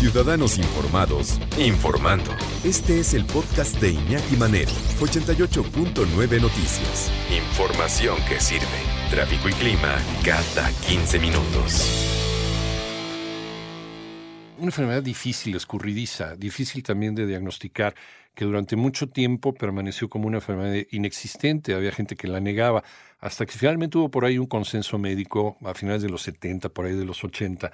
Ciudadanos Informados, informando. Este es el podcast de Iñaki Manero, 88.9 Noticias. Información que sirve. Tráfico y clima cada 15 minutos. Una enfermedad difícil, escurridiza, difícil también de diagnosticar, que durante mucho tiempo permaneció como una enfermedad inexistente. Había gente que la negaba, hasta que finalmente hubo por ahí un consenso médico a finales de los 70, por ahí de los 80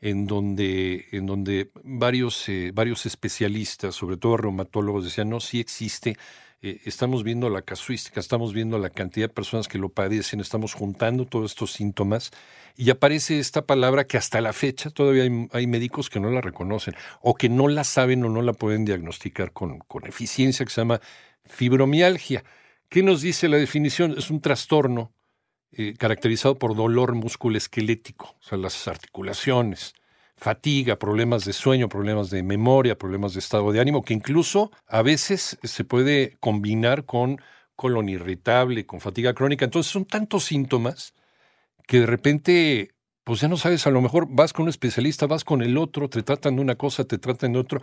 en donde, en donde varios, eh, varios especialistas, sobre todo reumatólogos, decían, no, sí existe, eh, estamos viendo la casuística, estamos viendo la cantidad de personas que lo padecen, estamos juntando todos estos síntomas y aparece esta palabra que hasta la fecha todavía hay, médicos que no la reconocen o que no la saben o no la pueden diagnosticar con, con eficiencia, que se llama fibromialgia. ¿Qué nos dice la definición? Es un trastorno eh, caracterizado por dolor musculoesquelético, o sea, las articulaciones, fatiga, problemas de sueño, problemas de memoria, problemas de estado de ánimo, que incluso a veces se puede combinar con colon irritable, con fatiga crónica. Entonces son tantos síntomas que de repente, pues ya no sabes, a lo mejor vas con un especialista, vas con el otro, te tratan de una cosa, te tratan de otro,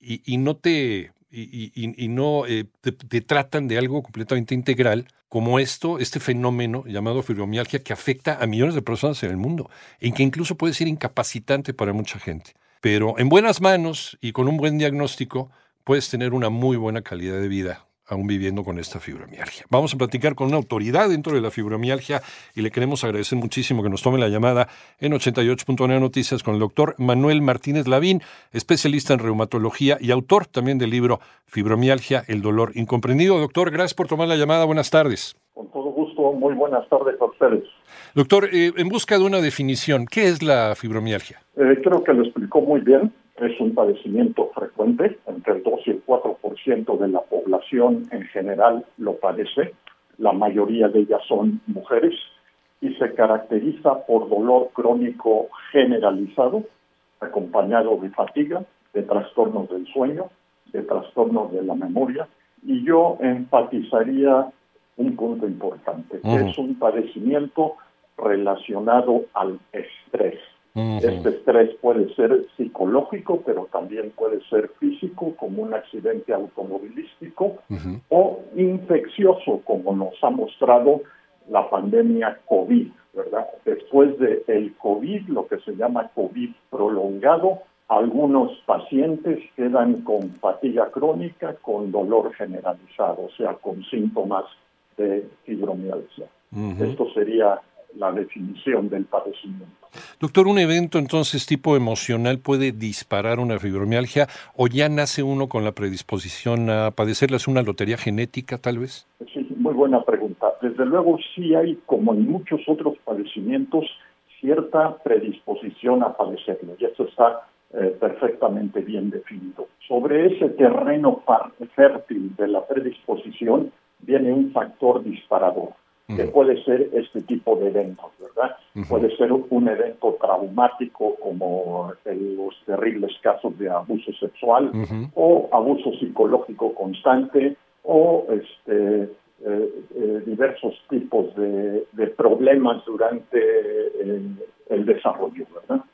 y, y no te, y, no eh, te, tratan de algo completamente integral como esto, este fenómeno llamado fibromialgia que afecta a millones de personas en el mundo y que incluso puede ser incapacitante para mucha gente. Pero en buenas manos y con un buen diagnóstico puedes tener una muy buena calidad de vida aún viviendo con esta fibromialgia. Vamos a platicar con una autoridad dentro de la fibromialgia y le queremos agradecer muchísimo que nos tome la llamada en 88.9 Noticias con el doctor Manuel Martínez Lavín, especialista en reumatología y autor también del libro Fibromialgia, el dolor incomprendido. Doctor, gracias por tomar la llamada. Buenas tardes. Con todo gusto, muy buenas tardes a ustedes. Doctor, eh, en busca de una definición, ¿qué es la fibromialgia? Eh, creo que lo explicó muy bien es un padecimiento frecuente, entre el 2 y el 4% de la población en general lo padece, la mayoría de ellas son mujeres y se caracteriza por dolor crónico generalizado, acompañado de fatiga, de trastornos del sueño, de trastornos de la memoria, y yo enfatizaría un punto importante, que es un padecimiento relacionado al estrés. Este estrés puede ser psicológico, pero también puede ser físico, como un accidente automovilístico, o infeccioso, como nos ha mostrado la pandemia COVID, ¿verdad? Después del el COVID, lo que se llama COVID prolongado, algunos pacientes quedan con fatiga crónica, con dolor generalizado, o sea, con síntomas de fibromialgia. Esto sería la definición del padecimiento. Doctor, ¿un evento entonces tipo emocional puede disparar una fibromialgia o ya nace uno con la predisposición a padecerla? ¿Es una lotería genética tal vez? Sí, muy buena pregunta. Desde luego sí hay, como en muchos otros padecimientos, cierta predisposición a padecerlo y eso está eh, perfectamente bien definido. Sobre ese terreno fértil de la predisposición viene un factor disparador que puede ser este tipo de eventos, ¿verdad? Puede ser un evento traumático como los terribles casos de abuso sexual o abuso psicológico constante o este eh, eh, diversos tipos de, problemas durante el, desarrollo, ¿verdad?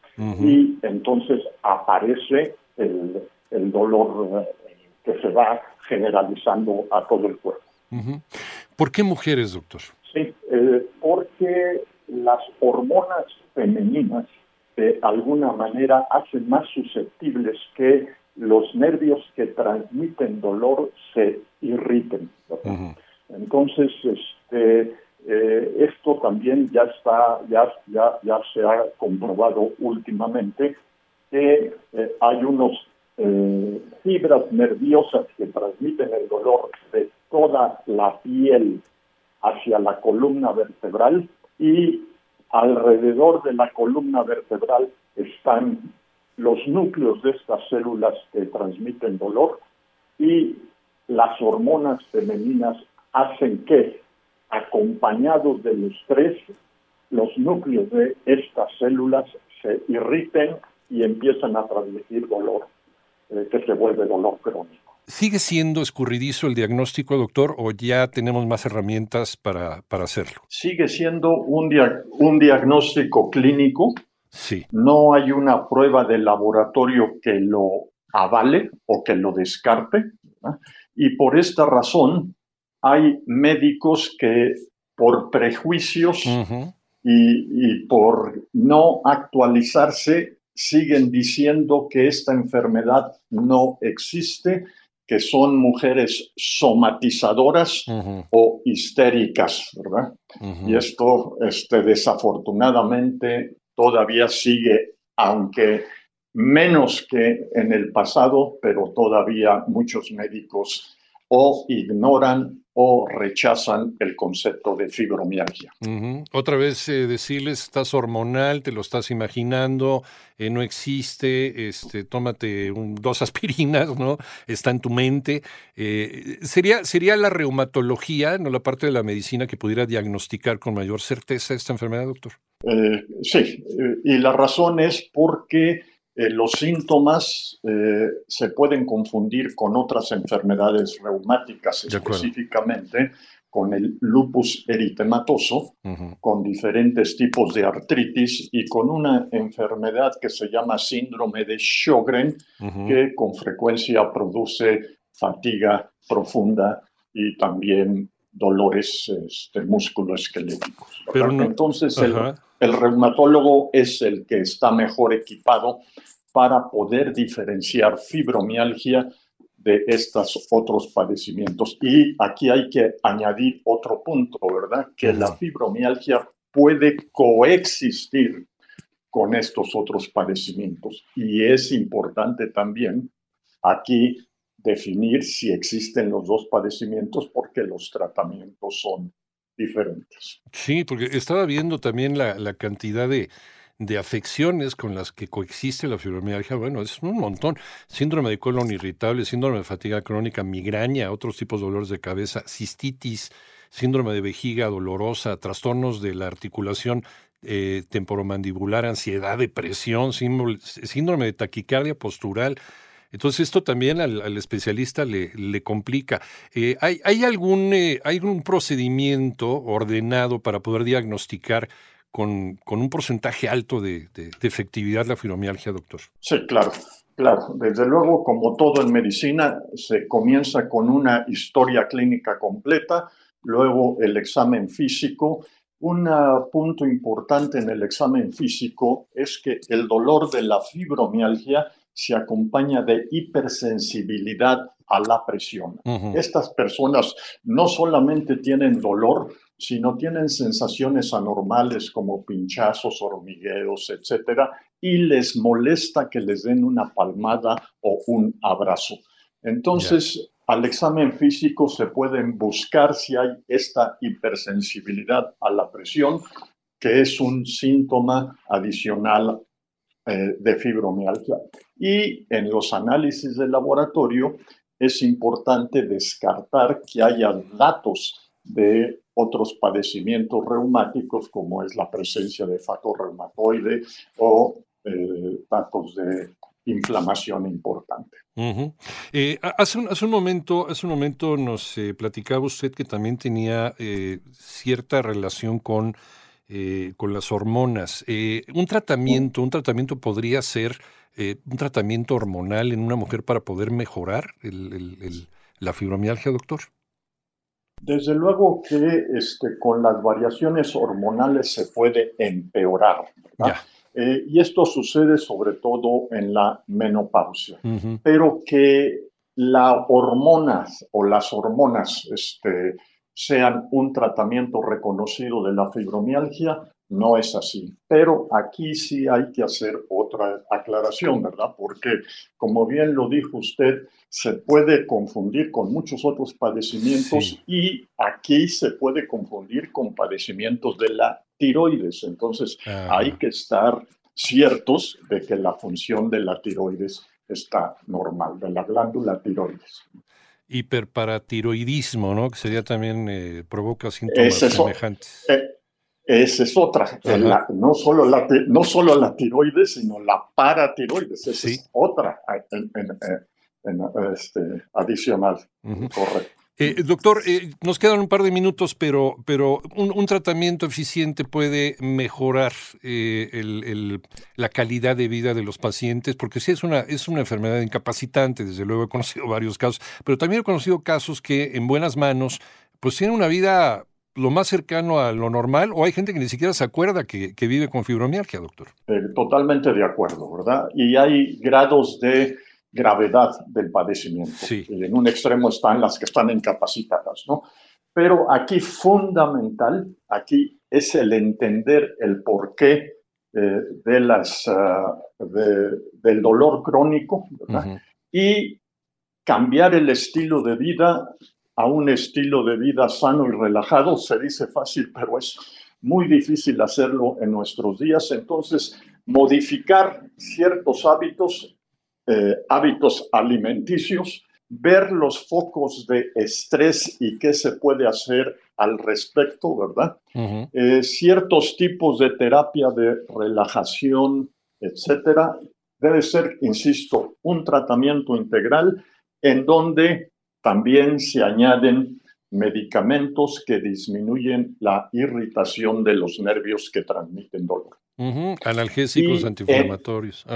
Y entonces aparece el, el dolor eh, que se va generalizando a todo el cuerpo. ¿Por qué mujeres, doctor? Eh, porque las hormonas femeninas de alguna manera hacen más susceptibles que los nervios que transmiten dolor se irriten. Entonces, este, eh, esto también ya está, ya, ya, ya se ha comprobado últimamente que eh, hay unos fibras nerviosas que transmiten el dolor de toda la piel hacia la columna vertebral y alrededor de la columna vertebral están los núcleos de estas células que transmiten dolor y las hormonas femeninas hacen que, acompañados del estrés, los núcleos de estas células se irriten y empiezan a transmitir dolor, eh, que se vuelve dolor crónico. ¿Sigue siendo escurridizo el diagnóstico, doctor, o ya tenemos más herramientas para, para hacerlo? Sigue siendo un, un diagnóstico clínico Sí. No hay una prueba de laboratorio que lo avale o que lo descarte. Y por esta razón hay médicos que por prejuicios y, por no actualizarse siguen diciendo que esta enfermedad no existe, que son mujeres somatizadoras o histéricas, ¿verdad? Y esto, este, desafortunadamente, todavía sigue, aunque menos que en el pasado, pero todavía muchos médicos o ignoran o rechazan el concepto de fibromialgia. Otra vez eh, decirles, estás hormonal, te lo estás imaginando, eh, no existe, este, tómate dos aspirinas, ¿no? Está en tu mente. Eh, ¿sería, ¿Sería la reumatología, no la parte de la medicina que pudiera diagnosticar con mayor certeza esta enfermedad, doctor? sí, y la razón es porque eh, los síntomas eh, se pueden confundir con otras enfermedades reumáticas, específicamente con el lupus eritematoso, con diferentes tipos de artritis y con una enfermedad que se llama síndrome de Sjögren, que con frecuencia produce fatiga profunda y también dolores este, musculoesqueléticos. Entonces, el, el reumatólogo es el que está mejor equipado para poder diferenciar fibromialgia de estos otros padecimientos. Y aquí hay que añadir otro punto, ¿verdad? Que la fibromialgia puede coexistir con estos otros padecimientos. Y es importante también aquí definir si existen los dos padecimientos porque los tratamientos son diferentes. Sí, porque estaba viendo también la, cantidad de, afecciones con las que coexiste la fibromialgia, bueno, es un montón. Síndrome de colon irritable, síndrome de fatiga crónica, migraña, otros tipos de dolores de cabeza, cistitis, síndrome de vejiga dolorosa, trastornos de la articulación eh, temporomandibular, ansiedad, depresión, síndrome de taquicardia postural, entonces esto también al, especialista le, complica. Eh, ¿hay, ¿hay, algún, eh, ¿Hay algún procedimiento ordenado para poder diagnosticar con, con un porcentaje alto de, de, efectividad la fibromialgia, doctor? Sí, claro. Claro, desde luego, como todo en medicina, se comienza con una historia clínica completa, luego el examen físico. Un punto importante en el examen físico es que el dolor de la fibromialgia se acompaña de hipersensibilidad a la presión. Estas personas no solamente tienen dolor, sino tienen sensaciones anormales como pinchazos, hormigueos, etcétera, y les molesta que les den una palmada o un abrazo. Entonces, al examen físico se pueden buscar si hay esta hipersensibilidad a la presión, que es un síntoma adicional eh, de fibromialgia. Y en los análisis de laboratorio es importante descartar que haya datos de otros padecimientos reumáticos como es la presencia de factor reumatoide o eh, datos de inflamación importante. Eh, hace, un, hace, un, momento, hace un momento nos platicaba usted que también tenía cierta relación con eh, con las hormonas. Eh, un tratamiento, un tratamiento podría ser eh, un tratamiento hormonal en una mujer para poder mejorar la fibromialgia, doctor. Desde luego que este, con las variaciones hormonales se puede empeorar. y esto sucede sobre todo en la menopausia. Pero que las hormonas o las hormonas este, sean un tratamiento reconocido de la fibromialgia, no es así. Pero aquí sí hay que hacer otra aclaración, ¿verdad? Porque, como bien lo dijo usted, se puede confundir con muchos otros padecimientos y aquí se puede confundir con padecimientos de la tiroides. Entonces, ah. hay que estar ciertos de que la función de la tiroides está normal, de la glándula tiroides hiperparatiroidismo, ¿no? Que sería también, eh, provoca síntomas semejantes. Eh, esa es otra. no, solo la, no solo la tiroides, sino la paratiroides. Esa es otra este, adicional. Correcto. Eh, doctor, eh, nos quedan un par de minutos, pero, pero un, tratamiento eficiente puede mejorar eh, la calidad de vida de los pacientes, porque sí es una, es una enfermedad incapacitante, desde luego he conocido varios casos, pero también he conocido casos que en buenas manos, pues tienen una vida lo más cercano a lo normal, o hay gente que ni siquiera se acuerda que, que vive con fibromialgia, doctor. totalmente de acuerdo, ¿verdad? Y hay grados de gravedad del padecimiento. Y en un extremo están las que están incapacitadas, ¿no? Pero aquí fundamental, aquí es el entender el porqué eh, de las, ah, del dolor crónico ¿verdad? y cambiar el estilo de vida a un estilo de vida sano y relajado. Se dice fácil, pero es muy difícil hacerlo en nuestros días. Entonces, modificar ciertos hábitos eh, hábitos alimenticios, ver los focos de estrés y qué se puede hacer al respecto, ¿verdad? Eh, ciertos tipos de terapia de relajación, etcétera, debe ser, insisto, un tratamiento integral en donde también se añaden medicamentos que disminuyen la irritación de los nervios que transmiten dolor. Analgésicos antiinflamatorios.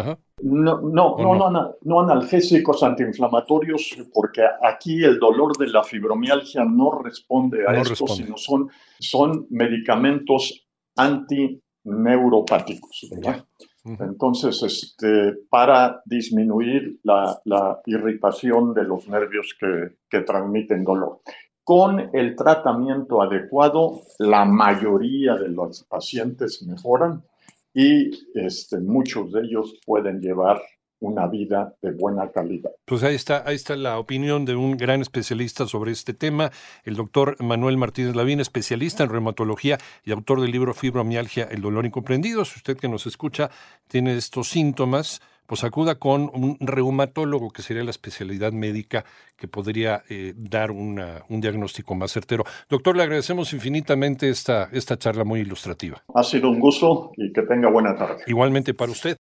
No, no, no, no, analgésicos antiinflamatorios, porque aquí el dolor de la fibromialgia no responde a esto, sino son, son medicamentos antineuropáticos. Entonces, este, para disminuir la, la, irritación de los nervios que, que transmiten dolor. Con el tratamiento adecuado, la mayoría de los pacientes mejoran y este, muchos de ellos pueden llevar una vida de buena calidad. Pues ahí está, ahí está la opinión de un gran especialista sobre este tema, el doctor Manuel Martínez Lavín, especialista en reumatología y autor del libro Fibromialgia, el dolor incomprendido. Si usted que nos escucha tiene estos síntomas, pues acuda con un reumatólogo, que sería la especialidad médica que podría eh, dar un diagnóstico más certero. Doctor, le agradecemos infinitamente esta, esta charla muy ilustrativa. Ha sido un gusto y que tenga buena tarde. Igualmente para usted.